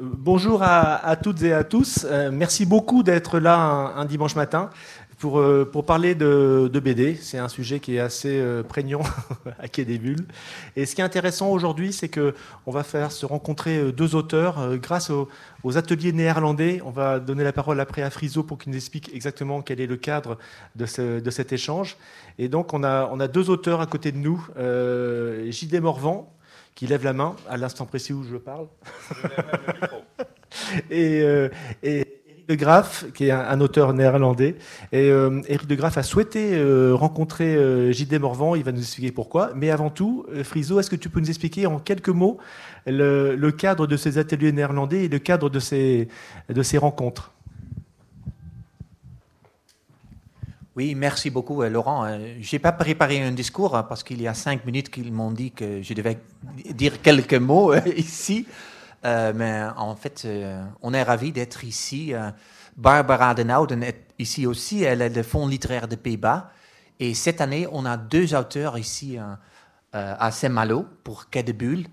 Bonjour à, toutes et à tous. Euh, merci beaucoup d'être là un, dimanche matin pour, euh, pour parler de, BD. C'est un sujet qui est assez euh, prégnant à Quai des Bulles. Et ce qui est intéressant aujourd'hui, c'est qu'on va faire se rencontrer deux auteurs grâce aux, ateliers néerlandais. On va donner la parole après à Friso pour qu'il nous explique exactement quel est le cadre de, de cet échange. Et donc, on a, on a deux auteurs à côté de nous. J.D. Morvan, qui lève la main à l'instant précis où je parle. et, euh, et de Graaf, qui est un, auteur néerlandais. Et euh, Eric de Graaf a souhaité euh, rencontrer euh, J.D. Morvan. Il va nous expliquer pourquoi. Mais avant tout, Friso, est-ce que tu peux nous expliquer en quelques mots le, cadre de ces ateliers néerlandais et le cadre de ces, de ces rencontres? Oui, merci beaucoup, euh, Laurent. Euh, je n'ai pas préparé un discours hein, parce qu'il y a cinq minutes qu'ils m'ont dit que je devais dire quelques mots euh, mais en fait, on est ravis d'être ici. Barbara de Nauden est ici aussi. Elle est le Fonds littéraire de Pays-Bas. Et cette année, on a deux auteurs ici à Saint-Malo pour Quai de Bulle.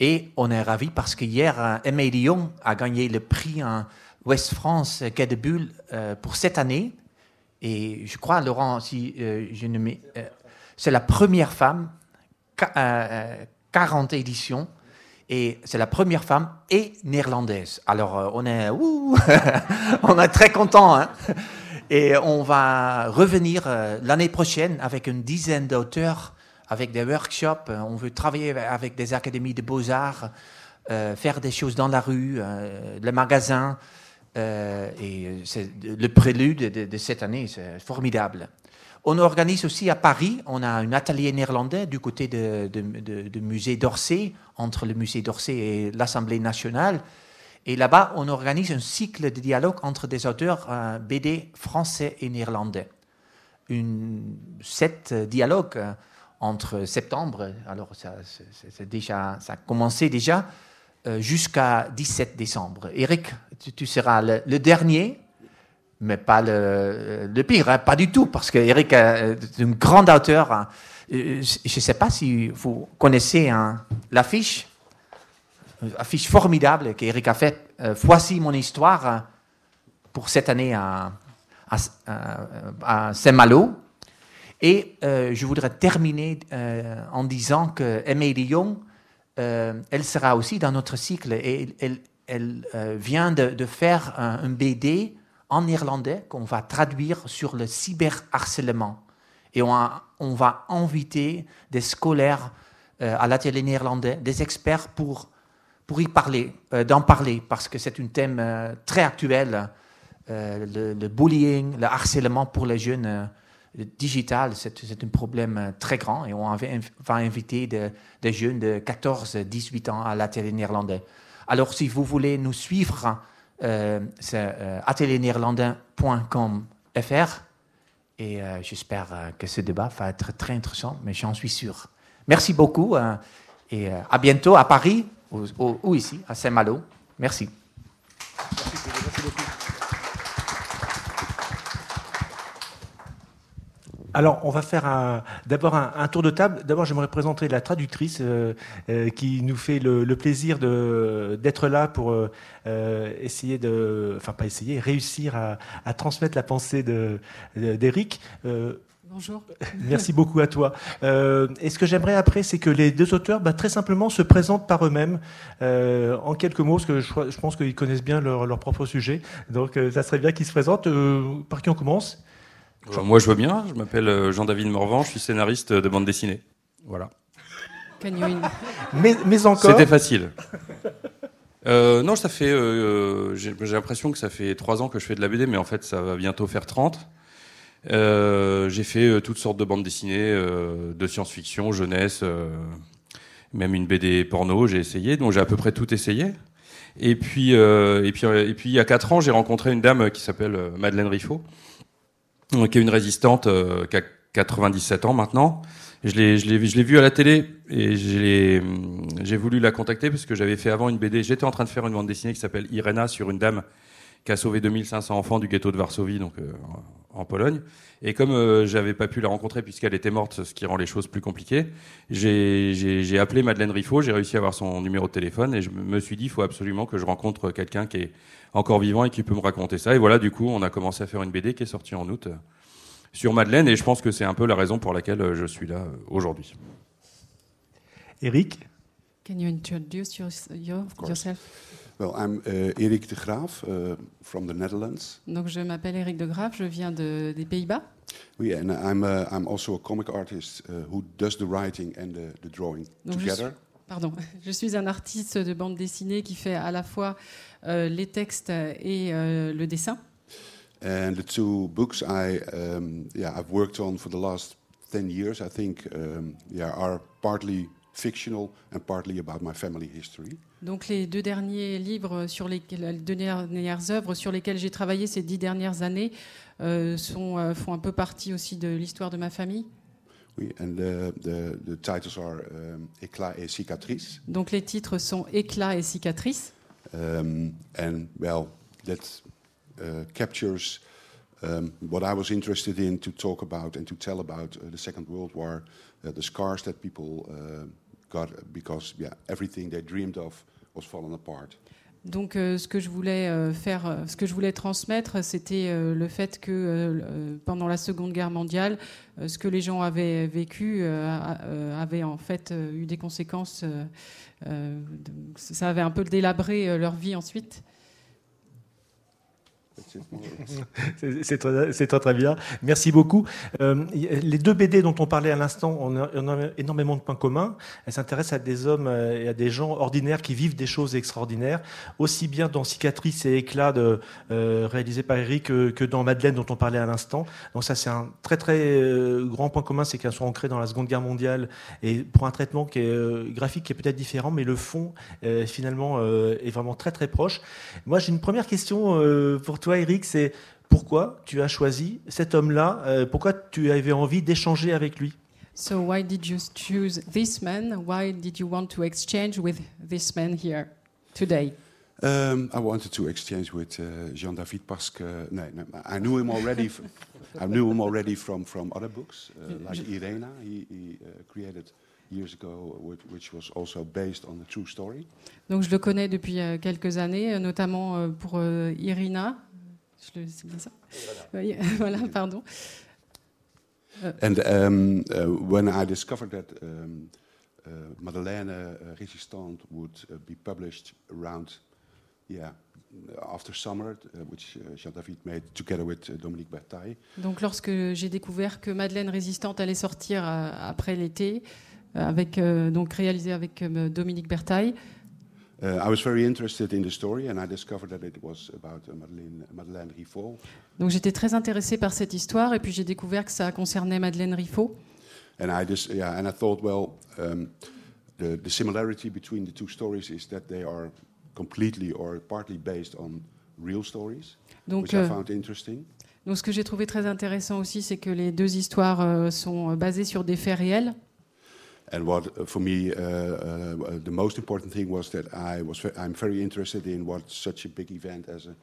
Et on est ravis parce que hier, Aimé Lyon a gagné le prix en West France Quai de Bulle pour cette année. Et je crois, Laurent, si euh, je ne. Euh, c'est la première femme, 40 euh, éditions, et c'est la première femme et néerlandaise. Alors, on est, on est très content. Hein et on va revenir l'année prochaine avec une dizaine d'auteurs, avec des workshops. On veut travailler avec des académies de beaux-arts, faire des choses dans la rue, le magasin. Euh, et c'est le prélude de, cette année, c'est formidable. On organise aussi à Paris, on a un atelier néerlandais du côté du musée d'Orsay, entre le musée d'Orsay et l'Assemblée nationale. Et là-bas, on organise un cycle de dialogue entre des auteurs euh, BD français et néerlandais. Sept dialogues euh, entre septembre, alors ça, déjà, ça a commencé déjà, euh, jusqu'à 17 décembre. Eric, tu, seras le, dernier, mais pas le, pire, hein, pas du tout, parce que Eric est un grand auteur. Hein. Euh, je ne sais pas si vous connaissez hein, l'affiche, affiche formidable qu'Eric a faite. Euh, voici mon histoire pour cette année à, Saint-Malo. Et je voudrais terminer en disant que Aimé Lyon euh, elle sera aussi dans notre cycle et elle, euh, vient de, faire un, BD en irlandais qu'on va traduire sur le cyberharcèlement. Et on, va inviter des scolaires euh, à l'atelier néerlandais, des experts pour, pour y parler, d'en parler, parce que c'est un thème très actuel, le, le, bullying, le harcèlement pour les jeunes le digital, c'est un problème euh, très grand et on va inviter des jeunes de 14, 18 ans à l'atelier néerlandais. Alors, si vous voulez nous suivre, euh, c'est euh, et euh, j'espère que ce débat va être très intéressant, mais j'en suis sûr. Merci beaucoup et à bientôt à Paris ou, ici, à Saint-Malo. Merci beaucoup. Alors, on va faire d'abord un, tour de table. D'abord, j'aimerais présenter la traductrice euh, euh, qui nous fait le, plaisir d'être là pour euh, essayer de, enfin pas essayer, réussir à, transmettre la pensée d'Eric. Bonjour. Merci beaucoup à toi. et ce que j'aimerais après, c'est que les deux auteurs, bah, très simplement, se présentent par eux-mêmes en quelques mots, parce que je, pense qu'ils connaissent bien leur, leur, propre sujet. Donc, ça serait bien qu'ils se présentent. par qui on commence? Moi, je vois bien. Je m'appelle euh, Jean-David Morvan. Je suis scénariste de bande dessinée. Voilà. mais, mais encore. C'était facile. Euh, non, ça fait. Euh, j'ai l'impression que ça fait trois ans que je fais de la BD, mais en fait, ça va bientôt faire 30. j'ai fait toutes sortes de bandes dessinées, de science-fiction, jeunesse, même une BD porno. J'ai essayé, donc j'ai à peu près tout essayé. Et puis, et puis, et puis, il y a quatre ans, j'ai rencontré une dame qui s'appelle Madeleine Riffaut qui est une résistante euh, qui a 97 ans maintenant. Je l'ai, je l'ai, je l'ai vue à la télé et j'ai, j'ai voulu la contacter parce que j'avais fait avant une BD. J'étais en train de faire une bande dessinée qui s'appelle Irena sur une dame qui a sauvé 2500 enfants du ghetto de Varsovie, donc en Pologne. Et comme euh, j'avais pas pu la rencontrer puisqu'elle était morte, ce qui rend les choses plus compliquées, j'ai appelé Madeleine Riffaut, j'ai réussi à avoir son numéro de téléphone et je me suis dit, il faut absolument que je rencontre quelqu'un qui est encore vivant et qui peut me raconter ça. Et voilà, du coup, on a commencé à faire une BD qui est sortie en août euh, sur Madeleine et je pense que c'est un peu la raison pour laquelle euh, je suis là aujourd'hui. Eric? Can you introduce yourself? Well, I'm uh, Erik de Graaf uh, from the Netherlands. Donc je m'appelle Erik de Graaf, je viens de, des Pays-Bas. Oui, and I'm uh, I'm also a comic artist uh, who does the writing and the, the drawing Donc together. Pardon, je suis un artiste de bande dessinée qui fait à la fois euh, les textes et euh, le dessin. And the two books I um, yeah I've worked on for the last 10 years, I think, um, yeah, are partly fictional and partly about my family history. Donc les deux derniers livres sur les, les deux dernières œuvres sur lesquelles j'ai travaillé ces dix dernières années euh, sont, euh, font un peu partie aussi de l'histoire de ma famille. Oui, and the, the, the titles are um, Éclat et cicatrice. Donc les titres sont Éclat et cicatrice. Um, and well, that uh, captures um, what I was interested in to talk about and to tell about uh, the Second World War, uh, the scars that people uh, got because yeah, everything they dreamed of was fallen apart. Donc, euh, ce que je voulais euh, faire, euh, ce que je voulais transmettre, c'était le fait que pendant la Seconde Guerre mondiale, ce que les gens avaient vécu avait en fait eu des conséquences. ça avait un peu délabré leur vie ensuite. C'est très, très, bien. Merci beaucoup. Euh, les deux BD dont on parlait à l'instant ont, énormément de points communs. Elles s'intéressent à des hommes et à des gens ordinaires qui vivent des choses extraordinaires, aussi bien dans Cicatrice et Éclat de, euh, réalisé par Eric que, dans Madeleine dont on parlait à l'instant. Donc ça, c'est un très très euh, grand point commun, c'est qu'elles sont ancrées dans la Seconde Guerre mondiale et pour un traitement qui est euh, graphique qui est peut-être différent, mais le fond euh, finalement est vraiment très très proche. Moi, j'ai une première question pour toi, Eric, c'est pourquoi tu as choisi cet homme-là euh, Pourquoi tu avais envie d'échanger avec lui? So why did you choose this man? Why did you want to exchange with this man here today? Um, I wanted to exchange with uh, Jean David parce que no, no, I knew him already. I knew him already from from other books, uh, like Irena. He, he uh, created years ago, which, was also based on a true story. Donc je le connais depuis euh, quelques années, notamment euh, pour euh, Irina, c'est bien ça oui, Voilà, pardon. And um, uh, when I discovered that um, uh, Madeleine uh, Résistante would uh, be published around, yeah, after summer, uh, which uh, Jean-David made together with Dominique Bertaille. Donc, lorsque j'ai découvert que Madeleine Résistante allait sortir après l'été, avec donc réalisé avec Dominique Bertaille, Donc j'étais très intéressé par cette histoire et puis j'ai découvert que ça concernait Madeleine Riffaut. And I just yeah, and I thought well um, the the similarity between the two stories is that they are completely or partly based on real stories, Donc, which I found interesting. Donc ce que j'ai trouvé très intéressant aussi, c'est que les deux histoires euh, sont basées sur des faits réels. And what, uh, for me, uh, uh, the most important thing was that I was I'm very interested in what such a big event as a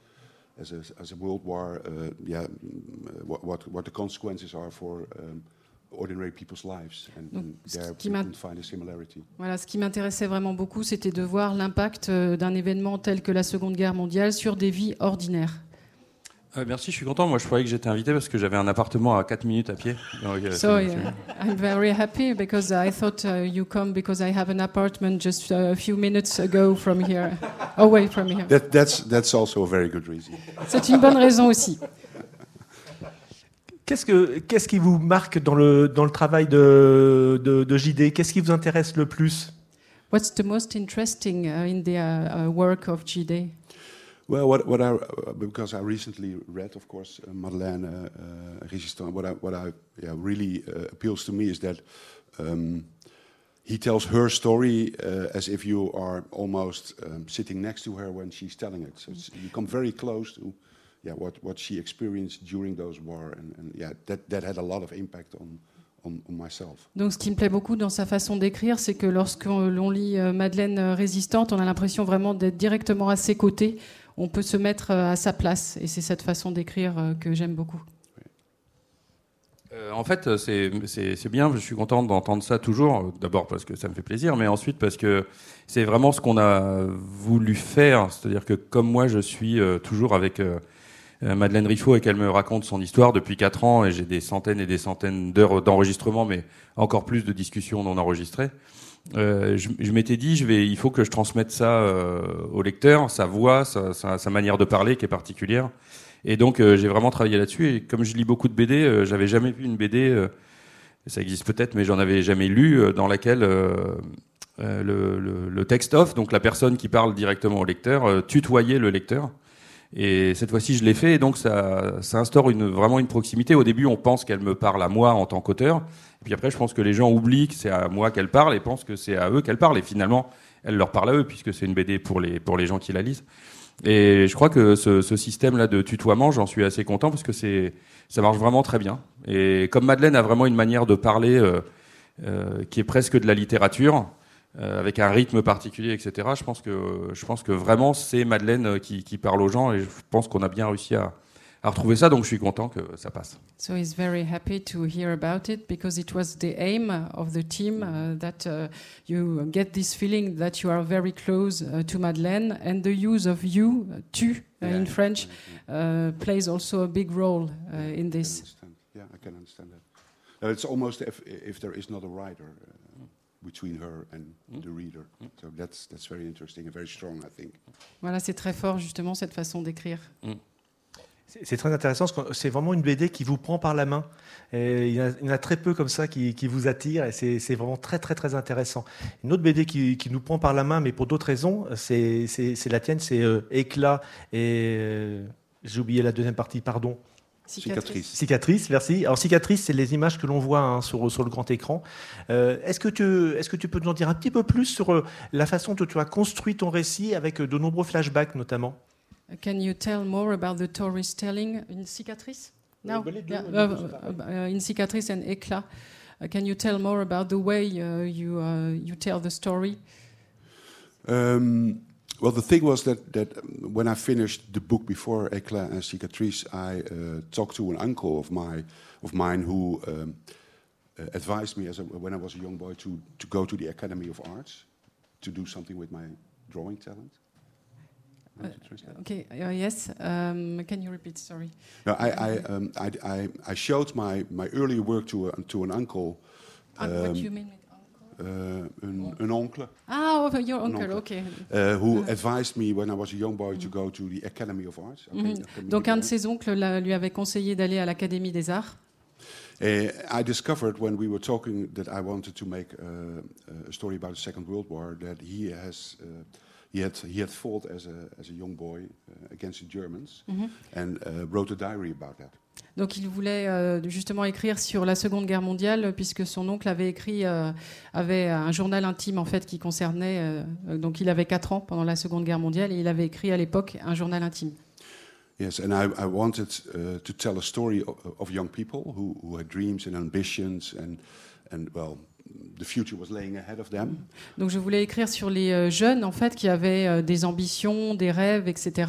as a, as a world war, uh, yeah, what, what, what the consequences are for um, ordinary people's lives, and, Donc, and there we can find a similarity. Voilà, ce qui m'intéressait vraiment beaucoup, c'était de voir l'impact euh, d'un événement tel que la Seconde Guerre mondiale sur des vies ordinaires. Euh, merci, je suis content. Moi, je croyais que j'étais invité parce que j'avais un appartement à 4 minutes à pied. Donc, so, yeah, I'm very happy because I thought uh, you come because I have an apartment just a few minutes ago from here, away from here. That, that's, that's also a very good reason. C'est une bonne raison aussi. Qu'est-ce, que, qu'est-ce qui vous marque dans le, dans le travail de, de, de JD Qu'est-ce qui vous intéresse le plus? What's the most interesting uh, in the uh, uh, work of JD Well, what, what I, uh, because I recently read, of course, uh, Madeleine uh, uh, what I, what I yeah, really appeals to me is that um, he tells her story as if you are almost um, sitting next to her when she's telling it. So you come very close to yeah, what, what she experienced during those and, that, had a lot of impact on. Donc, ce qui me plaît beaucoup dans sa façon d'écrire, c'est que lorsqu'on lit Madeleine Résistante, on a l'impression vraiment d'être directement à ses côtés on peut se mettre à sa place. Et c'est cette façon d'écrire que j'aime beaucoup. en fait, c'est bien, je suis content d'entendre ça toujours, d'abord parce que ça me fait plaisir, mais ensuite parce que c'est vraiment ce qu'on a voulu faire, c'est-à-dire que comme moi je suis toujours avec euh, Madeleine Riffaut et qu'elle me raconte son histoire depuis 4 ans et j'ai des centaines et des centaines d'heures d'enregistrement, mais encore plus de discussions non enregistrées. Euh, je, m'étais dit, je vais, il faut que je transmette ça euh, au lecteur, sa voix, sa, manière de parler qui est particulière. Et donc euh, j'ai vraiment travaillé là-dessus. Et comme je lis beaucoup de BD, euh, j'avais jamais vu une BD, ça existe peut-être, mais j'en avais jamais lu, dans laquelle le, le, le, texte off, donc la personne qui parle directement au lecteur, tutoyait le lecteur. Et cette fois-ci, je l'ai fait, et donc ça, ça instaure une, vraiment une proximité. Au début, on pense qu'elle me parle à moi en tant qu'auteur, et puis après, je pense que les gens oublient que c'est à moi qu'elle parle et pensent que c'est à eux qu'elle parle, et finalement, elle leur parle à eux, puisque c'est une BD pour les, pour les gens qui la lisent. Et je crois que ce, ce système-là de tutoiement, j'en suis assez content, parce que ça marche vraiment très bien. Et comme Madeleine a vraiment une manière de parler euh, euh, qui est presque de la littérature, euh, avec un rythme particulier, etc. Je pense que, je pense que vraiment c'est Madeleine euh, qui, qui, parle aux gens et je pense qu'on a bien réussi à, à retrouver ça, donc je suis content que ça passe. So he's very happy to hear about it because it was the aim of the team uh, that uh, you get this feeling that you are very close uh, to Madeleine and the use of you, uh, tu uh, yeah, in French, uh, plays also a big role in this. Yeah, I can understand that. it's almost if, if there is not a writer. Voilà, c'est très fort justement cette façon d'écrire. Mm. C'est très intéressant, c'est vraiment une BD qui vous prend par la main. Et il, y a, il, y en a très peu comme ça qui, qui vous attire et c'est vraiment très très très intéressant. Une autre BD qui, qui nous prend par la main, mais pour d'autres raisons, c'est la tienne, c'est euh, Éclat et euh, j'ai oublié la deuxième partie, pardon. Cicatrice. Cicatrice, merci. Alors cicatrice, c'est les images que l'on voit hein, sur, sur, le grand écran. Euh, Est-ce que, tu, est que tu peux nous en dire un petit peu plus sur euh, la façon dont tu as construit ton récit avec euh, de nombreux flashbacks notamment? Can you tell more about the storytelling in Cicatrice? No, yeah, uh, in Cicatrice and Éclat. Uh, can you tell more about the way uh, you, uh, you tell the story? Um, Well, the thing was that, that when I finished the book before Éclat and Cicatrice, I uh, talked to an uncle of, my, of mine who um, uh, advised me as a, when I was a young boy to, to go to the Academy of Arts to do something with my drawing talent. Uh, okay. Uh, yes. Um, can you repeat? Sorry. No, I I, um, I, I, I showed my my earlier work to a, to an uncle. what do you um, mean? Uh, een, een oncle. Ah, oh, your uncle, oké. Okay. Uh, who advised me when I was a young boy to go to the Academy of Arts. Mm -hmm. Donc un de ses oncles la, lui avait conseillé d'aller à l'Académie des Arts. Uh, I discovered when we were talking that I wanted to make uh, a story about the Second World War that he has uh, he had he had fought as a as a young boy against the Germans mm -hmm. and uh, wrote a diary about that. Donc il voulait euh, justement écrire sur la Seconde Guerre mondiale puisque son oncle avait écrit euh, avait un journal intime en fait qui concernait euh, donc il avait 4 ans pendant la Seconde Guerre mondiale et il avait écrit à l'époque un journal intime. Yes, and I, I wanted uh, to tell a story of, of young people who, who had dreams and ambitions and and well the future was laying ahead of them. Donc je voulais écrire sur les jeunes en fait qui avaient des ambitions, des rêves, etc.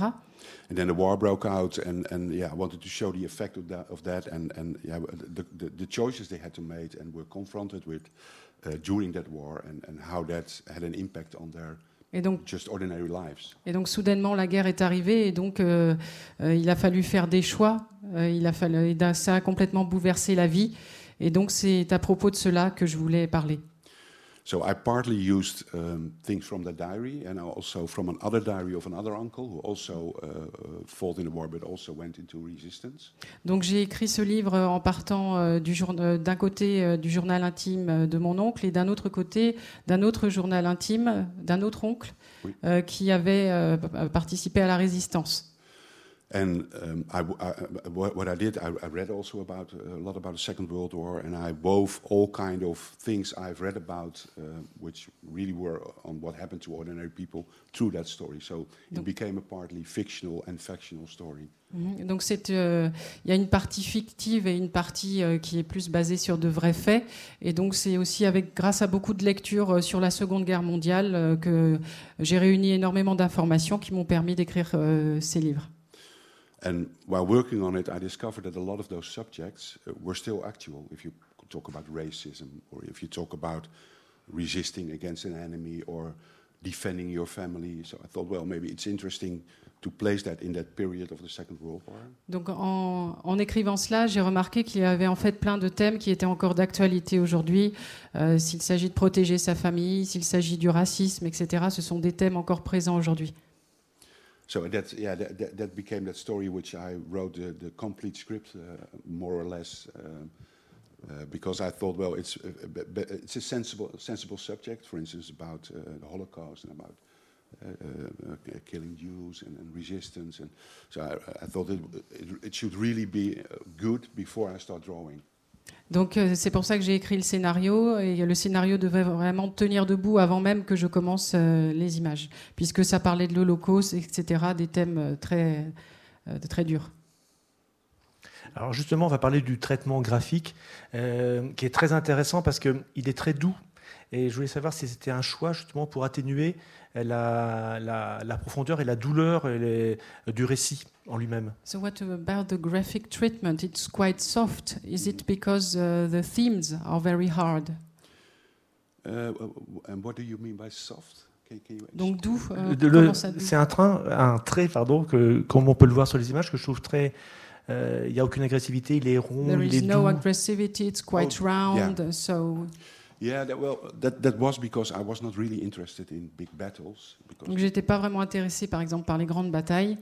and then the war broke out, and, and yeah, I wanted to show the effect of that, of that and, and yeah, the, the, the choices they had to make and were confronted with uh, during that war, and, and how that had an impact on their et donc, just ordinary lives. Et donc soudainement la guerre est arrivée et donc euh, euh, il a fallu faire des choix. Euh, il a fallu, ça a complètement bouleversé la vie. Et donc c'est à propos de cela que je voulais parler. So I partly used um, things from that diary and also from another diary of another uncle who also uh, uh, fought in the war but also went into resistance. Donc j'ai écrit ce livre en partant euh, du euh, d'un côté euh, du journal intime de mon oncle et d'un autre côté d'un autre journal intime d'un autre oncle oui. euh, qui avait euh, participé à la résistance. And um, I, I- what I did, I, I read also about uh, a lot about the Second World War, and I wove all kind of things I've read about, uh, which really were on what happened to ordinary people through that story. So it Donc- became a partly fictional and factional story. Mhm. Donc euh, il y a une partie fictive et une partie euh, qui est plus basée sur de vrais faits. Et donc c'est aussi avec, grâce à beaucoup de lectures euh, sur la Seconde Guerre mondiale euh, que j'ai réuni énormément d'informations qui m'ont permis d'écrire euh, ces livres. And while working on it, I discovered that a lot of those subjects uh, were still actual. If you talk about racism, or if you talk about resisting against an enemy, or defending your family. So I thought, well, maybe it's interesting to place that in that period of the Second World War. Donc en, en écrivant cela, j'ai remarqué qu'il y avait en fait plein de thèmes qui étaient encore d'actualité aujourd'hui. Euh, s'il s'agit de protéger sa famille, s'il s'agit du racisme, etc., ce sont des thèmes encore présents aujourd'hui. So that, yeah, that, that, that became that story which I wrote the, the complete script, uh, more or less, um, uh, because I thought, well, it's, uh, it's a sensible, sensible subject, for instance, about uh, the Holocaust and about killing Jews and, and resistance. And so I, I thought it, it, it should really be good before I start drawing. Donc euh, c'est pour ça que j'ai écrit le scénario et le scénario devait vraiment tenir debout avant même que je commence euh, les images, puisque ça parlait de l'Holocauste, etc., des thèmes euh, très, très durs. Alors justement, on va parler du traitement graphique, qui est très intéressant parce qu'il est très doux. Et je voulais savoir si c'était un choix justement pour atténuer la, la- la profondeur et la douleur et les- du récit en lui-même. So what about the graphic treatment? It's quite soft. Is it because uh, the themes are very hard? Uh, and what do you mean by soft? Donc doux. euh, C'est un train, un trait, pardon, que, comme on peut le voir sur les images, que je trouve très. euh, Il n'y a aucune agressivité, il est rond, There il is est no doux. aggressivity. It's quite Oh, round. So Yeah, that, well, that, that was because I was not really interested in big battles. Donc j'étais pas vraiment intéressée, par exemple, par les grandes batailles.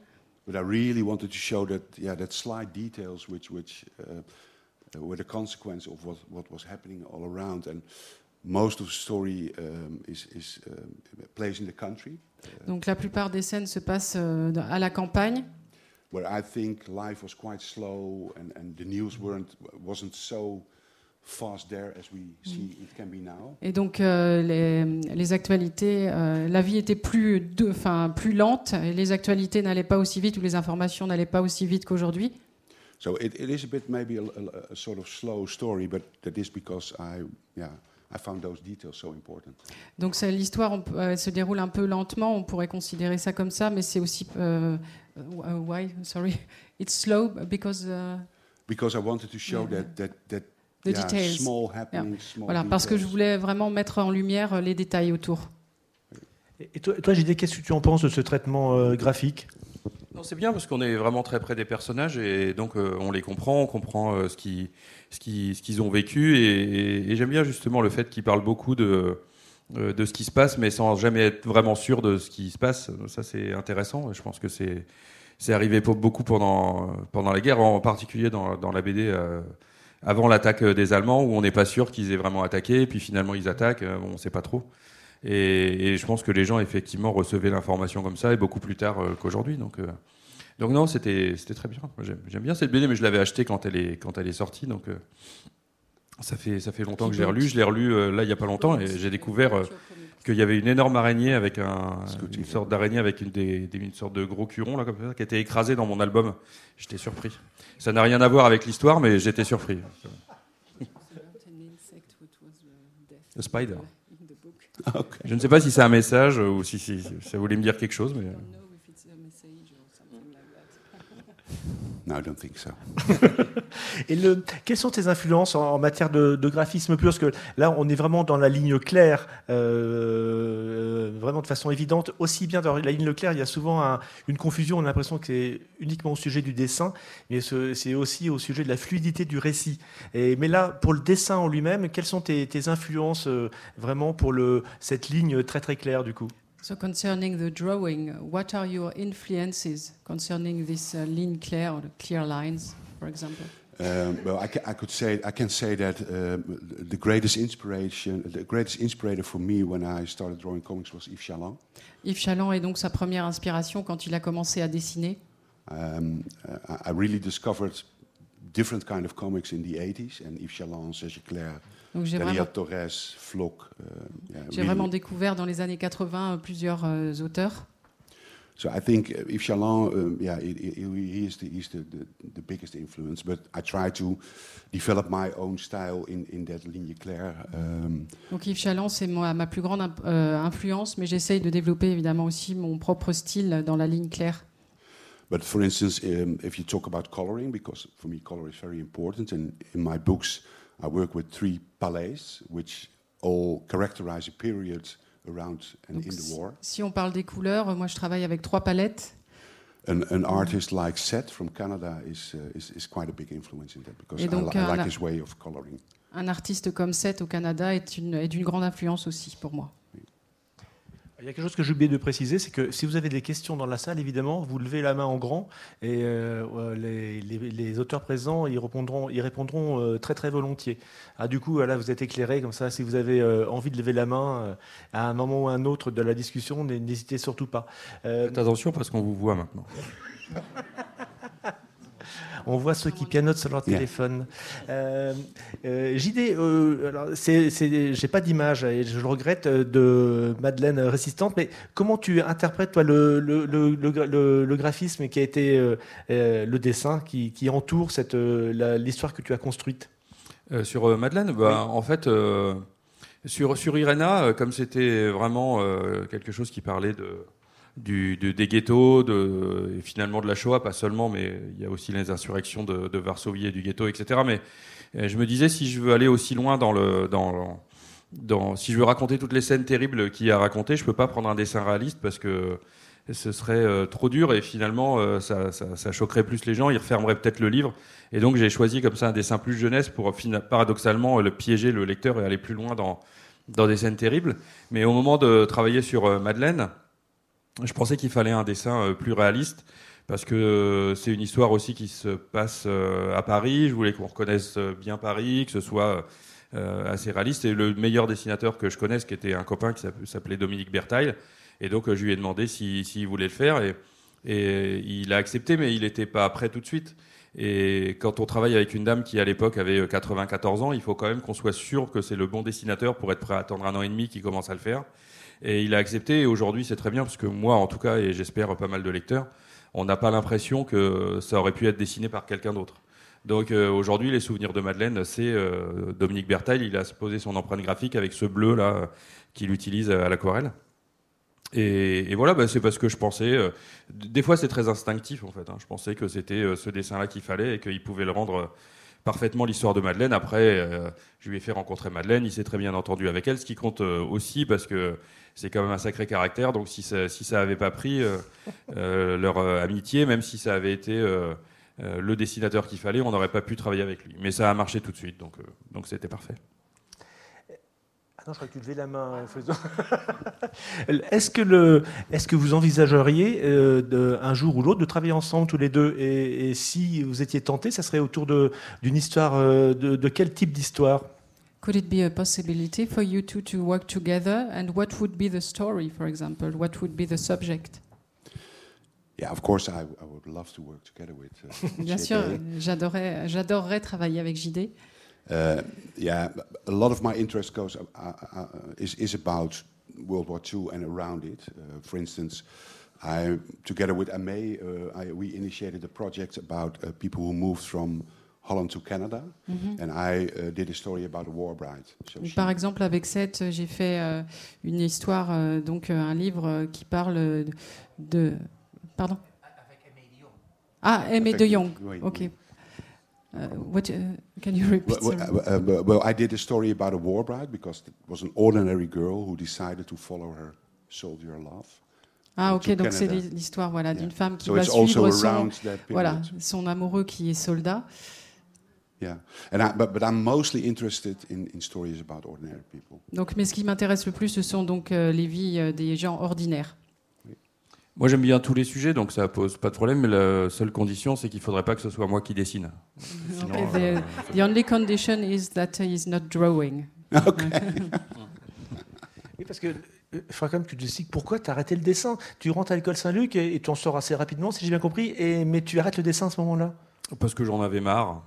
But I really wanted to show that, yeah, that slight details which, which uh, uh, were the consequence of what, what was happening all around. And most of the story um, is, is um, plays in the country, Donc la plupart des scènes se passent euh, à la campagne. where I think life was quite slow and, and the news weren't, wasn't so Et donc euh, les, les actualités, euh, la vie était plus, de- plus lente, et les actualités n'allaient pas aussi vite, ou les informations n'allaient pas aussi vite qu'aujourd'hui. So it, it is a bit maybe a, a- a sort of slow story, but that is because I, yeah, I found those details so important. Donc l'histoire euh, se déroule un peu lentement, on pourrait considérer ça comme ça, mais c'est aussi why? Sorry it's slow because uh, Because I wanted to show Yeah. that, that, that the yeah, details. small happenings, small Voilà, parce que je details. voulais vraiment mettre en lumière euh, les détails autour. Et toi, toi JD, qu'est-ce que tu en penses de ce traitement euh, graphique? Non, c'est bien parce qu'on est vraiment très près des personnages et donc euh, on les comprend, on comprend euh, ce qu'ils ce qui, ce qu'ils ont vécu et, et- et j'aime bien justement le fait qu'ils parlent beaucoup de, de ce qui se passe mais sans jamais être vraiment sûr de ce qui se passe. Ça c'est intéressant. Je pense que c'est c'est arrivé pour beaucoup pendant pendant la guerre, en particulier dans, dans la BD. euh, avant l'attaque des Allemands, où on n'est pas sûr qu'ils aient vraiment attaqué, puis finalement ils attaquent, euh, on ne sait pas trop. Et, je pense que les gens effectivement recevaient l'information comme ça et beaucoup plus tard euh, qu'aujourd'hui. Donc, euh, donc non, c'était très bien. J'aime bien cette BD, mais je l'avais achetée quand elle est quand elle est sortie. Donc euh, ça fait ça fait longtemps que je l'ai relu. Je l'ai relu euh, là il y a pas longtemps et j'ai découvert euh, qu'il y avait une énorme araignée avec un, une sorte d'araignée avec une, des, des- une sorte de gros curon là comme ça qui était écrasé dans mon album. J'étais surpris. Ça n'a rien à voir avec l'histoire, mais j'étais surpris. Le spider. Okay. Je ne sais pas si c'est un message ou si, si- si ça voulait me dire quelque chose, mais. No, I don't think so. Et le, quelles sont tes influences en, matière de, graphisme pur Parce que là, on est vraiment dans la ligne claire, euh, vraiment de façon évidente. Aussi bien dans la ligne claire, il y a souvent un- une confusion. On a l'impression que c'est uniquement au sujet du dessin, mais ce- c'est aussi au sujet de la fluidité du récit. Mais là, pour le dessin en lui-même, quelles sont tes, influences euh, vraiment pour cette ligne très très claire du coup? So concerning the drawing, what are your influences concerning this uh, lean clear or the clear lines, for example? Um, well, I, I could say I can say that um, the greatest inspiration, the greatest inspirator for me when I started drawing comics was Yves Chaland. Yves Chaland est donc sa première inspiration quand il a commencé à dessiner. Um, uh, I really discovered different kind of comics in the 80s, and Yves Chaland, Serge Claire, Donc j'ai vraiment, Torres, Flock. uh, yeah, j'ai really- vraiment découvert dans les années 80 euh, plusieurs euh, auteurs. So I think uh, Chaland, um, yeah, he, is the, he's the, the, the biggest influence. But I try to develop my own style in, in that ligne claire. Um, Donc Yves Chaland, c'est ma plus grande euh, influence, mais j'essaye de développer évidemment aussi mon propre style dans la ligne claire. but for instance, um, if you talk about coloring, because for me color is very important, and in my books I work with three palettes, which all characterize a period around and Donc, in the war. Si on parle des couleurs, moi je travaille avec trois palettes. An, an artist like Seth from Canada is, uh, is, is quite a big influence in that because I, donc, I un- like his way of coloring. Un artiste comme Seth au Canada est une- est d'une grande influence aussi pour moi. Il y a quelque chose que j'ai oublié de préciser, c'est que si vous avez des questions dans la salle, évidemment, vous levez la main en grand et euh, euh, les, les- les auteurs présents y répondront, y répondront euh, très très volontiers. Ah, du coup, là, vous êtes éclairés comme ça. Si vous avez euh, envie de lever la main euh, à un moment ou à un autre de la discussion, n'hésitez surtout pas. Euh, Faites attention parce qu'on vous voit maintenant. On voit ceux qui pianotent sur leur Yeah. téléphone. Euh, euh, JD, euh, alors c'est, c'est- j'ai pas d'image et je le regrette de Madeleine Résistante, mais comment tu interprètes toi le, le, le, le- graphisme qui a été le dessin qui, qui entoure cette, euh, l'histoire que tu as construite? Euh, sur euh, Madeleine, bah, en fait, euh, sur, sur Irena, euh, comme c'était vraiment euh, quelque chose qui parlait de, du, de- des ghettos, de, et finalement de la Shoah, pas seulement, mais il y a aussi les insurrections de, de Varsovie et du ghetto, etc. Mais euh, je me disais, si je veux aller aussi loin dans le. Dans, dans, si je veux raconter toutes les scènes terribles qu'il y a à raconter, je peux pas prendre un dessin réaliste parce que ce serait euh, trop dur et finalement euh, ça, ça- ça choquerait plus les gens, ils refermeraient peut-être le livre. Et donc j'ai choisi comme ça un dessin plus jeunesse pour paradoxalement le piéger le lecteur et aller plus loin dans, dans des scènes terribles. Mais au moment de travailler sur Madeleine, je pensais qu'il fallait un dessin euh, plus réaliste parce que euh, c'est une histoire aussi qui se passe euh, à Paris. Je voulais qu'on reconnaisse bien Paris, que ce soit assez réaliste. Et le meilleur dessinateur que je connaisse, qui était un copain qui s'app- s'appelait Dominique Bertail, et donc je lui ai demandé s'il s'il voulait le faire et, et il a accepté, mais il n'était pas prêt tout de suite. Et quand on travaille avec une dame qui à l'époque avait euh, 94 ans, il faut quand même qu'on soit sûr que c'est le bon dessinateur pour être prêt à attendre un an et demi qui commence à le faire. Et il a accepté et aujourd'hui c'est très bien parce que moi en tout cas et j'espère pas mal de lecteurs, on n'a pas l'impression que ça aurait pu être dessiné par quelqu'un d'autre. Donc euh, aujourd'hui les souvenirs de Madeleine c'est euh, Dominique Bertail, il a posé son empreinte graphique avec ce bleu là euh, qu'il utilise à l'aquarelle. Et, voilà, bah, c'est parce que je pensais. des fois, c'est très instinctif en fait. hein. Je pensais que c'était ce dessin-là qu'il fallait et qu'il pouvait le rendre parfaitement l'histoire de Madeleine. Après, je lui ai fait rencontrer Madeleine. Il s'est très bien entendu avec elle, ce qui compte aussi parce que c'est quand même un sacré caractère. Donc, si ça, si ça avait pas pris euh, euh, leur euh, amitié, même si ça avait été euh, euh, le dessinateur qu'il fallait, on n'aurait pas pu travailler avec lui. Mais ça a marché tout de suite, donc euh, donc c'était parfait. Ah non, je crois que tu levais la main. euh, faisant- est-ce, que le, est-ce que vous envisageriez euh, de, un jour ou l'autre de travailler ensemble tous les deux? Et, et si vous étiez tenté, ça serait autour de, d'une histoire euh, de, de quel type d'histoire? Could it be a possibility for you two to work together? And what would be the story, for example? What would be the subject? Yeah, of course, I, I would love to work together with. Uh, Bien JD. sûr, j'adorais, j'adorerais travailler avec JD. Uh, yeah, a lot of my interest goes uh, uh, uh, is is about World War II and around it. Uh, for instance, I together with Amé, uh, I, we initiated a project about uh, people who moved from Holland to Canada, and I uh, did a story about a war bride. So she- Par exemple, avec Seth, j'ai fait euh, une histoire, euh, donc euh, un livre euh, qui parle de, de- pardon? Ah, Aimé de Avec- Jong. oui, Ok. oui. Uh, what, uh, can you repeat? Well, well, uh, well, I did a story about a war bride because it was an ordinary girl who decided to follow her soldier love. Ah, ok, donc c'est l'histoire voilà, Yeah. d'une femme qui So va it's also suivre son, around that period. voilà, son amoureux qui est soldat. Yeah, and I, but but I'm mostly interested in, in stories about ordinary people. Donc, mais ce qui m'intéresse le plus, ce sont donc euh, les vies euh, des gens ordinaires. Moi, j'aime bien tous les sujets, donc ça pose pas de problème. Mais la seule condition, c'est qu'il faudrait pas que ce soit moi qui dessine. Sinon, Okay, euh, the, the only condition is that he is not drawing. Okay. Oui, parce que faudra quand même que tu te expliques pourquoi tu as arrêté le dessin? Tu rentres à l'école Saint-Luc et, tu en sors assez rapidement, si j'ai bien compris, et, mais tu arrêtes le dessin à ce moment-là? Parce que j'en avais marre.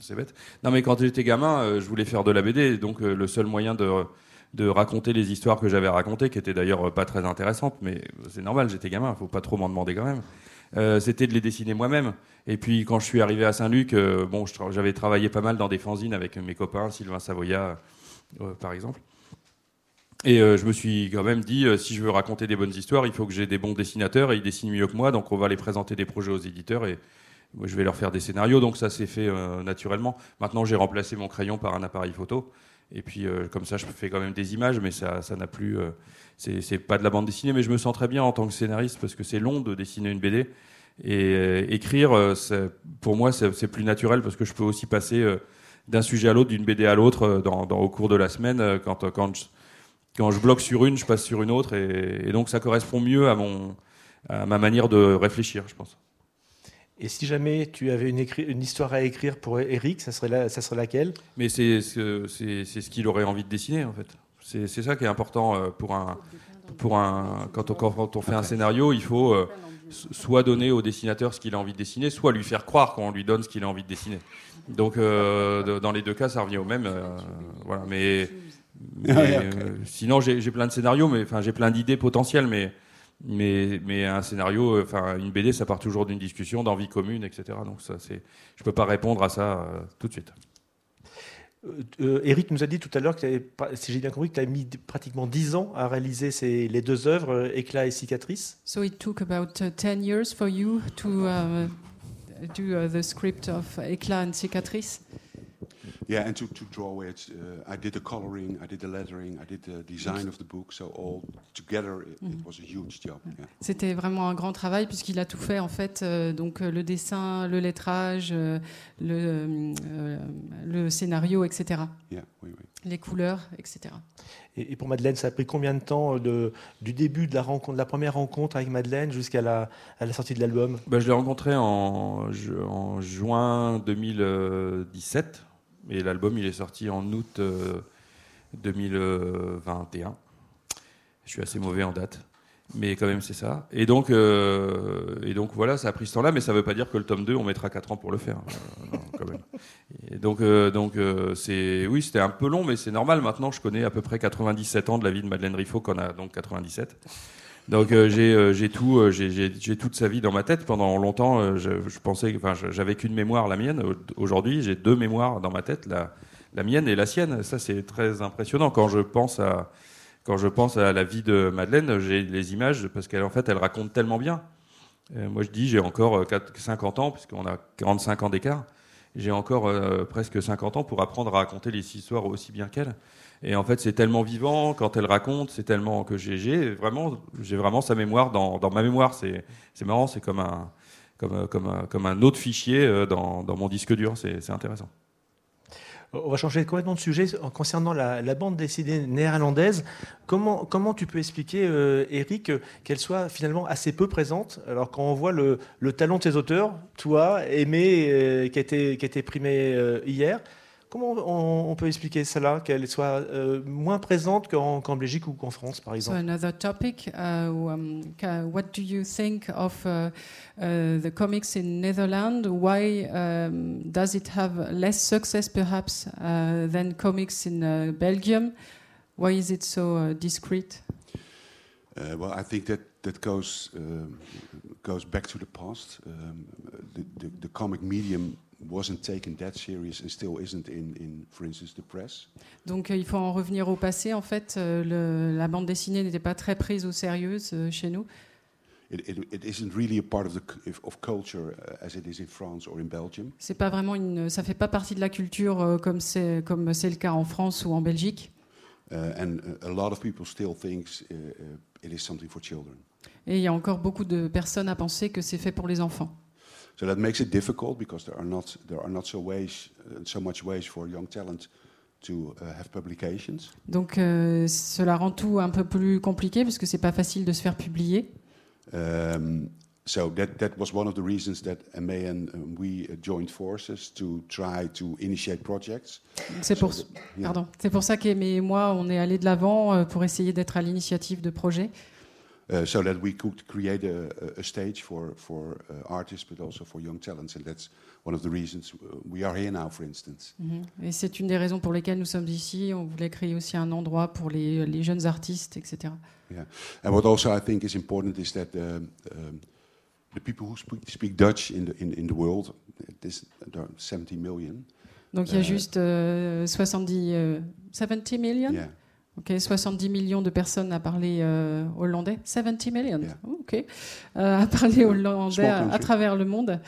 C'est bête. Non, mais quand j'étais gamin, euh, je voulais faire de la BD. Donc, euh, le seul moyen de, raconter les histoires que j'avais racontées, qui étaient d'ailleurs pas très intéressantes, mais c'est normal, j'étais gamin, il faut pas trop m'en demander quand même. Euh, c'était de les dessiner moi-même. Et puis quand je suis arrivé à Saint-Luc, bon, j'avais travaillé pas mal dans des fanzines avec mes copains, Sylvain Savoya, par exemple. Et euh, je me suis quand même dit, euh, si je veux raconter des bonnes histoires, il faut que j'ai des bons dessinateurs et ils dessinent mieux que moi, donc on va les présenter des projets aux éditeurs et je vais leur faire des scénarios. Donc ça s'est fait euh, naturellement. Maintenant, j'ai remplacé mon crayon par un appareil photo. Et puis comme ça, je fais quand même des images, mais ça, n'a plus. c'est pas de la bande dessinée, mais je me sens très bien en tant que scénariste parce que c'est long de dessiner une BD. Et écrire, pour moi, c'est plus naturel parce que je peux aussi passer d'un sujet à l'autre, d'une BD à l'autre, dans, au cours de la semaine, quand, quand je, quand je bloque sur une, je passe sur une autre, et, donc ça correspond mieux à, mon, à ma manière de réfléchir, je pense. Et si jamais tu avais une, une histoire à écrire pour Eric, ça serait, ça serait laquelle? Mais c'est ce, qu'il aurait envie de dessiner, en fait. C'est ça qui est important euh, pour un, pour un, quand on, quand on fait un scénario, il faut euh, soit donner au dessinateur ce qu'il a envie de dessiner, soit lui faire croire qu'on lui donne ce qu'il a envie de dessiner. Donc, euh, dans les deux cas, ça revient au même. voilà. Mais euh, sinon, j'ai plein de scénarios, mais enfin, j'ai plein d'idées potentielles, mais mais, mais un scénario, enfin une BD, ça part toujours d'une discussion, d'envie commune, etc. Donc ça, c'est, je peux pas répondre à ça euh, tout de suite. Euh, Eric nous a dit tout à l'heure que, si j'ai bien compris, que tu as mis pratiquement 10 ans à réaliser ces, les deux œuvres, Éclat et Cicatrice. So it took about 10 years for you to uh, do the script of Éclat and Cicatrice. Yeah, and to, to draw it, uh, I did the coloring, I did the lettering, I did the design of the book. So all together, it, it mm. was a huge job. Yeah. C'était vraiment un grand travail puisqu'il a tout fait en fait, euh, donc euh, le dessin, le lettrage, euh, le, euh, le scénario, etc. Yeah, oui, oui. Les couleurs, etc. Et, et, pour Madeleine, ça a pris combien de temps de, du début de la rencontre, de la première rencontre avec Madeleine jusqu'à la, à la sortie de l'album? Bah, Je l'ai rencontré en, en juin 2017 et l'album, il est sorti en août 2021. Euh, Je suis assez mauvais en date. Mais quand même, c'est ça. Et donc, euh, et donc, voilà, ça a pris ce temps-là, mais ça ne veut pas dire que le tome 2, on mettra 4 ans pour le faire. Euh, quand même. Donc, donc c'est, oui, c'était un peu long, mais c'est normal. Maintenant, je connais à peu près 97 ans de la vie de Madeleine Riffaut, qu'on a donc 97. Donc euh, euh, j'ai tout, euh, j'ai toute sa vie dans ma tête. Pendant longtemps, je, pensais, enfin, j'avais qu'une mémoire, la mienne. Aujourd'hui, j'ai deux mémoires dans ma tête, la, la mienne et la sienne. Ça, c'est très impressionnant quand je pense à quand je pense à la vie de Madeleine. J'ai les images parce qu'elle, en fait, elle raconte tellement bien. moi, je dis, j'ai encore 4, 50 ans puisqu'on a 45 ans d'écart. J'ai encore presque 50 ans pour apprendre à raconter les histoires aussi bien qu'elle. Et en fait, c'est tellement vivant quand elle raconte, c'est tellement que j'ai vraiment, j'ai vraiment sa mémoire dans, dans ma mémoire. C'est marrant, c'est comme un, comme, comme, comme un autre fichier euh, dans, dans mon disque dur. C'est intéressant. On va changer complètement de sujet concernant la, bande dessinée néerlandaise. Comment, comment tu peux expliquer, euh, Eric, qu'elle soit finalement assez peu présente Alors quand on voit le, le talent de ses auteurs, toi, Aimé, euh, qui, a été, qui a primé euh, hier, Comment on, on peut expliquer cela, qu'elle soit euh, moins présente qu'en qu Belgique ou qu'en France, par exemple? So another topic. Uh, um, what do you think of uh, uh, the comics in Netherlands? Why um, does it have less success, perhaps, uh, than comics in uh, Belgium? Why is it so uh, discreet? Uh, well, I think that that goes goes back to the past. Um, the, the, the comic medium wasn't taken that serious and still isn't in, in for instance, the press. Donc euh, il faut en revenir au passé. En fait, euh, le, la bande dessinée n'était pas très prise au sérieux euh, chez nous. It, it, it isn't really a part of, the, of culture uh, as it is in France or in Belgium. C'est pas vraiment une, ça fait pas partie de la culture comme c'est comme c'est le cas en France ou en Belgique. Uh, and a lot of people still thinks uh, uh, it is something for children. Et il y a encore beaucoup de personnes à penser que c'est fait pour les enfants. So that makes it difficult because there are not there are not so ways so much ways for young talent to have publications. Donc euh, cela rend tout un peu plus compliqué parce que c'est pas facile de se faire publier. Um, so that, that was one of the reasons that MA and um, we uh, joined forces to try to initiate projects. C'est pour, So that- yeah. pardon. C'est pour ça qu'Aimé et moi, on est allés de l'avant euh, pour essayer d'être à l'initiative de projets. Uh, so that we could create a, a- stage for, for uh, artists, but also for young talents. And that's one of the reasons uh, we are here now, for instance. Mhm. Et c'est une des raisons pour lesquelles nous sommes ici. On voulait créer aussi un endroit pour les, les jeunes artistes, etc. Yeah. And what also I think is important is that um, um, the people who speak, speak Dutch in the, in, in the world, this, there are 70 million. Donc il y a Euh, juste euh, 70, euh, 70 millions Yeah. Ok, 70 millions de personnes à parler euh, hollandais. 70 millions, Yeah. Oh, ok. Euh, à parler hollandais à, à travers le monde.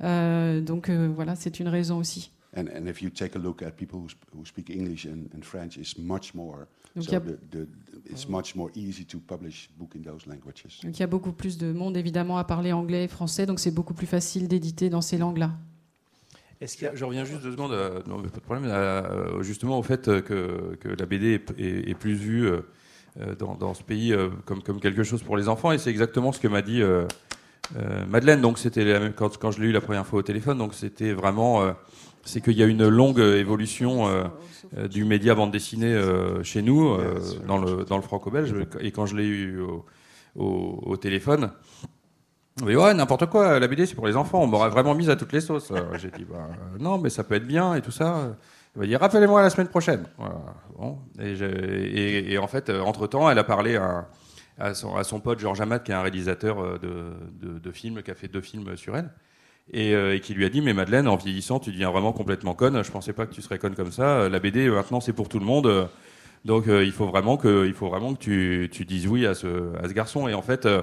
Donc voilà, c'est une raison aussi. And, and if you take a look at people who, sp- who speak English and, and French, it's much more. Donc il so y a- the, the, it's much more easy to publish book in those languages. Donc il y a beaucoup plus de monde évidemment à parler anglais et français, donc c'est beaucoup plus facile d'éditer dans ces langues-là. Est-ce a- Je reviens juste deux secondes, euh, non, mais pas de problème, euh, justement au fait euh, que, que la BD est, est- est plus vue euh, dans, dans ce pays euh, comme, comme quelque chose pour les enfants, et c'est exactement ce que m'a dit euh, euh, Madeleine. Donc c'était la même- quand, quand je l'ai eu la première fois au téléphone, donc c'était vraiment, euh, c'est qu'il y a une longue évolution euh, euh, du média bande dessinée euh, chez nous, euh, dans le dans le franco-belge, et quand je l'ai eu au, au- au téléphone. Mais ouais, n'importe quoi, la BD c'est pour les enfants, on m'aurait vraiment mise à toutes les sauces. J'ai dit, bah, non, mais ça peut être bien et tout ça. Il m'a dit, rappelez-moi la semaine prochaine. Voilà. Bon. Et, j'ai- et- et en fait, entre temps, elle a parlé à, à son, à son pote Georges Amat, qui est un réalisateur de, de, de films, qui a fait deux films sur elle. Et, euh, et qui lui a dit, mais Madeleine, en vieillissant, tu deviens vraiment complètement conne. Je pensais pas que tu serais conne comme ça. La BD, maintenant, c'est pour tout le monde. Donc, euh, il faut vraiment que, il faut vraiment que tu, tu dises oui à ce, à ce garçon. Et en fait, euh,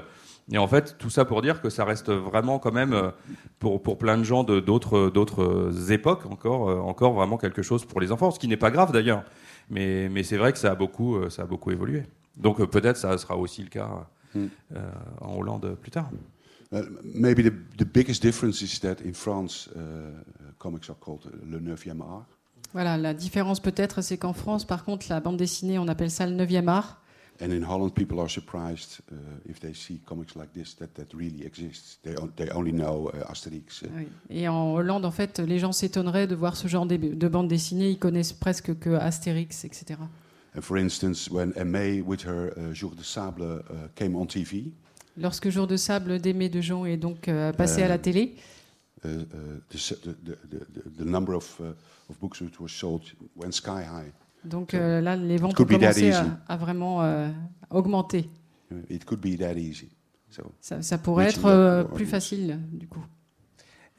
et en fait, tout ça pour dire que ça reste vraiment quand même pour, pour plein de gens de d'autres d'autres époques encore encore vraiment quelque chose pour les enfants, ce qui n'est pas grave d'ailleurs. Mais, mais c'est vrai que ça a beaucoup ça a beaucoup évolué. Donc peut-être ça sera aussi le cas Mm. en Hollande plus tard. Maybe the, the biggest difference is that in France, uh, comics are called le 9e art. Voilà, la différence peut-être, c'est qu'en France, par contre, la bande dessinée, on appelle ça le 9e art. And in Holland, people are surprised uh, if they see comics like this that that really exists. They, on, they only know uh, Asterix. Oui. Et en Hollande, en fait, les gens s'étonneraient de voir ce genre de, de bande dessinée. Ils connaissent presque que Astérix, etc. And for instance, when Aimee with her uh, Jour de Sable uh, came on TV, Lorsque Jour de sable d'Aimé de Jon est donc euh, passé à la télé, uh, uh, the, the, the, the, the number of, uh, of books which were sold went sky high. donc euh, là, les ventes ont could be that commencé easy. à, à vraiment euh, augmenter. It could be that easy. So Ça, ça pourrait être euh, plus facile, du coup.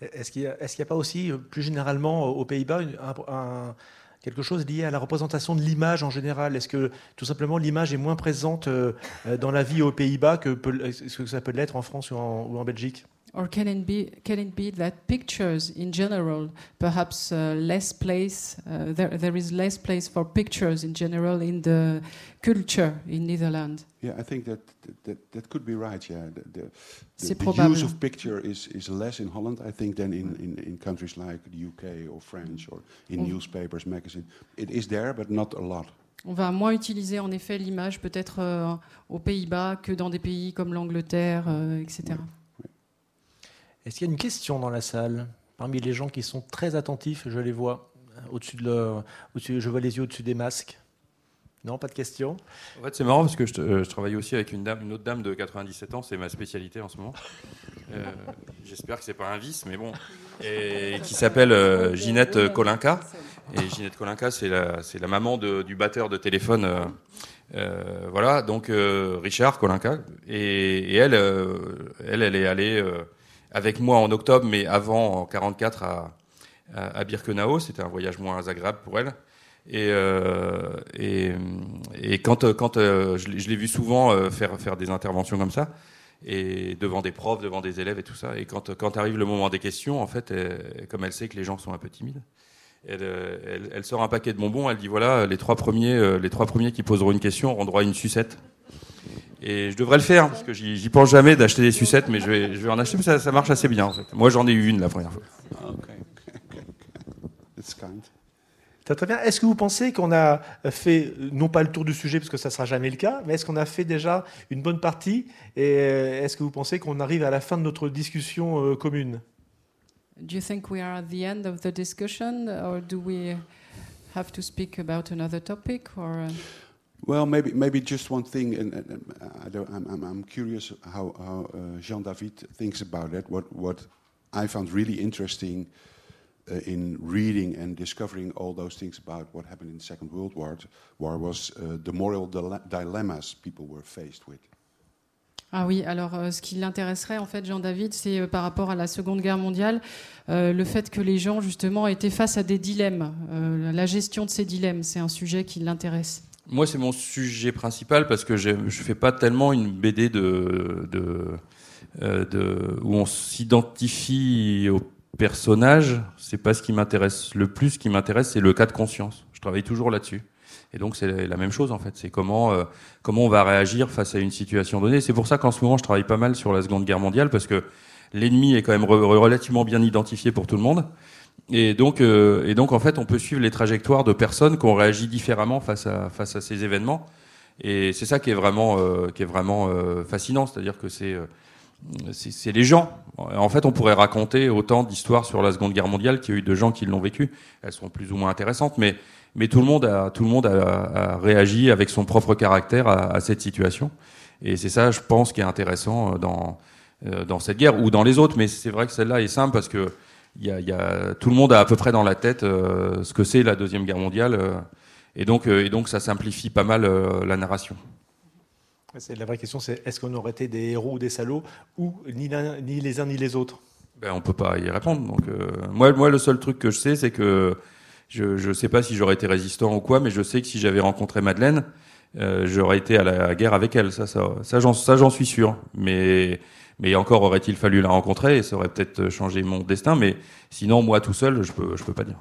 Est-ce qu'il n'y a, pas aussi, euh, plus généralement, aux Pays-Bas, un- quelque chose lié à la représentation de l'image en général? Est-ce que tout simplement l'image est moins présente euh, euh, dans la vie aux Pays-Bas que, peut- est-ce que ça peut l'être en France ou en Belgique? Or can it be can it be that pictures in general, perhaps uh, less place uh, there there is less place for pictures in general in the culture in Netherlands? yeah, I think that that, that could be right. Yeah, the, the, the, the use of picture is, is less in Holland, I think, than in, in, in countries like the UK or French or in Mm. newspapers, magazines. It is there, but not a lot. On va moins utiliser en effet l'image peut-être euh, aux Pays-Bas que dans des pays comme l'Angleterre, euh, etc. Est-ce qu'il y a une question dans la salle Parmi les gens qui sont très attentifs, je les vois euh, au-dessus de leur- je vois les yeux au-dessus des masques. Non, pas de question. En fait, c'est marrant parce que je, euh, travaille aussi avec une, dame, une autre dame de 97 ans, c'est ma spécialité en ce moment. Euh, J'espère que c'est pas un vice, mais bon. Et qui s'appelle Ginette Kolinka. Et Ginette Kolinka, c'est la, maman du batteur de téléphone. voilà, donc Richard Kolinka. Et, et elle, elle, elle est allée avec moi en octobre, mais avant, en 44, à, à, Birkenau. C'était un voyage moins agréable pour elle. Et, euh, et, et quand, quand euh, je l'ai- vu souvent euh, faire, faire des interventions comme ça, et devant des profs, devant des élèves et tout ça, et quand, quand arrive le moment des questions, en fait, comme elle sait que les gens sont un peu timides, elle, euh, elle, sort un paquet de bonbons, elle dit voilà, les trois premiers, euh, les trois premiers qui poseront une question auront droit à une sucette. Et je devrais le faire, parce que j'y pense jamais d'acheter des sucettes, mais je vais, je vais en acheter, mais ça, ça marche assez bien en fait. Moi j'en ai eu une la première fois. Kind. Très bien. Est-ce que vous pensez qu'on a fait, non pas le tour du sujet, parce que ça ne sera jamais le cas, mais est-ce qu'on a fait déjà une bonne partie? Et est-ce que vous pensez qu'on arrive à la fin de notre discussion euh, commune? Do you think we are at the end of the discussion, or do we have to speak about another topic, or? Uh, Well, maybe maybe just one thing, and, and, and I don't, I'm, I'm, I'm curious how, how uh, Jean David thinks about that. What what I found really interesting uh, in reading and discovering all those things about what happened in the Second World War, war was uh, the moral dile- dilemmas people were faced with. Ah oui, alors euh, ce qui l'intéresserait en fait, Jean-David, c'est euh, par rapport à la Seconde Guerre mondiale, euh, le fait que les gens justement étaient face à des dilemmes. Euh, la gestion de ces dilemmes, c'est un sujet qui l'intéresse. Moi, c'est mon sujet principal parce que je ne fais pas tellement une BD de, de, euh, de, où on s'identifie au personnage. C'est pas ce qui m'intéresse le plus. Qui m'intéresse, c'est le cas de conscience. Je travaille toujours là-dessus. Et donc, c'est la même chose, en fait. C'est comment, euh, comment on va réagir face à une situation donnée. C'est pour ça qu'en ce moment, je travaille pas mal sur la Seconde Guerre mondiale parce que l'ennemi est quand même re- relativement bien identifié pour tout le monde. Et donc, euh, et donc, en fait, on peut suivre les trajectoires de personnes qui ont réagi différemment face à, face à ces événements. Et c'est ça qui est vraiment, euh, qui est vraiment euh, fascinant, c'est-à-dire que c'est, euh, c'est, c'est les gens. En fait, on pourrait raconter autant d'histoires sur la Seconde Guerre mondiale qu'il y a eu de gens qui l'ont vécu. Elles sont plus ou moins intéressantes, mais, mais tout le monde a, tout le monde a, a réagi avec son propre caractère à, à cette situation. Et c'est ça, je pense, qui est intéressant euh, dans, euh, dans cette guerre ou dans les autres. Mais c'est vrai que celle-là est simple parce que y a, y a, tout le monde a à peu près dans la tête euh, ce que c'est la deuxième guerre mondiale, euh, et donc, euh, et donc ça simplifie pas mal la narration. La vraie question, c'est est-ce qu'on aurait été des héros ou des salauds ou ni, les uns ni les autres? Ben, on peut pas y répondre. Donc, moi, moi, le seul truc que je sais, c'est que je, je sais pas si j'aurais été résistant ou quoi, mais je sais que si j'avais rencontré Madeleine, euh, j'aurais été à la guerre avec elle. Ça, ça, ça, j'en suis sûr. Mais, mais encore aurait-il fallu la rencontrer et ça aurait peut-être changé mon destin. Mais sinon, moi, tout seul, je peux, je peux pas dire.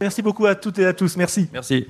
Merci beaucoup à toutes et à tous. Merci. Merci.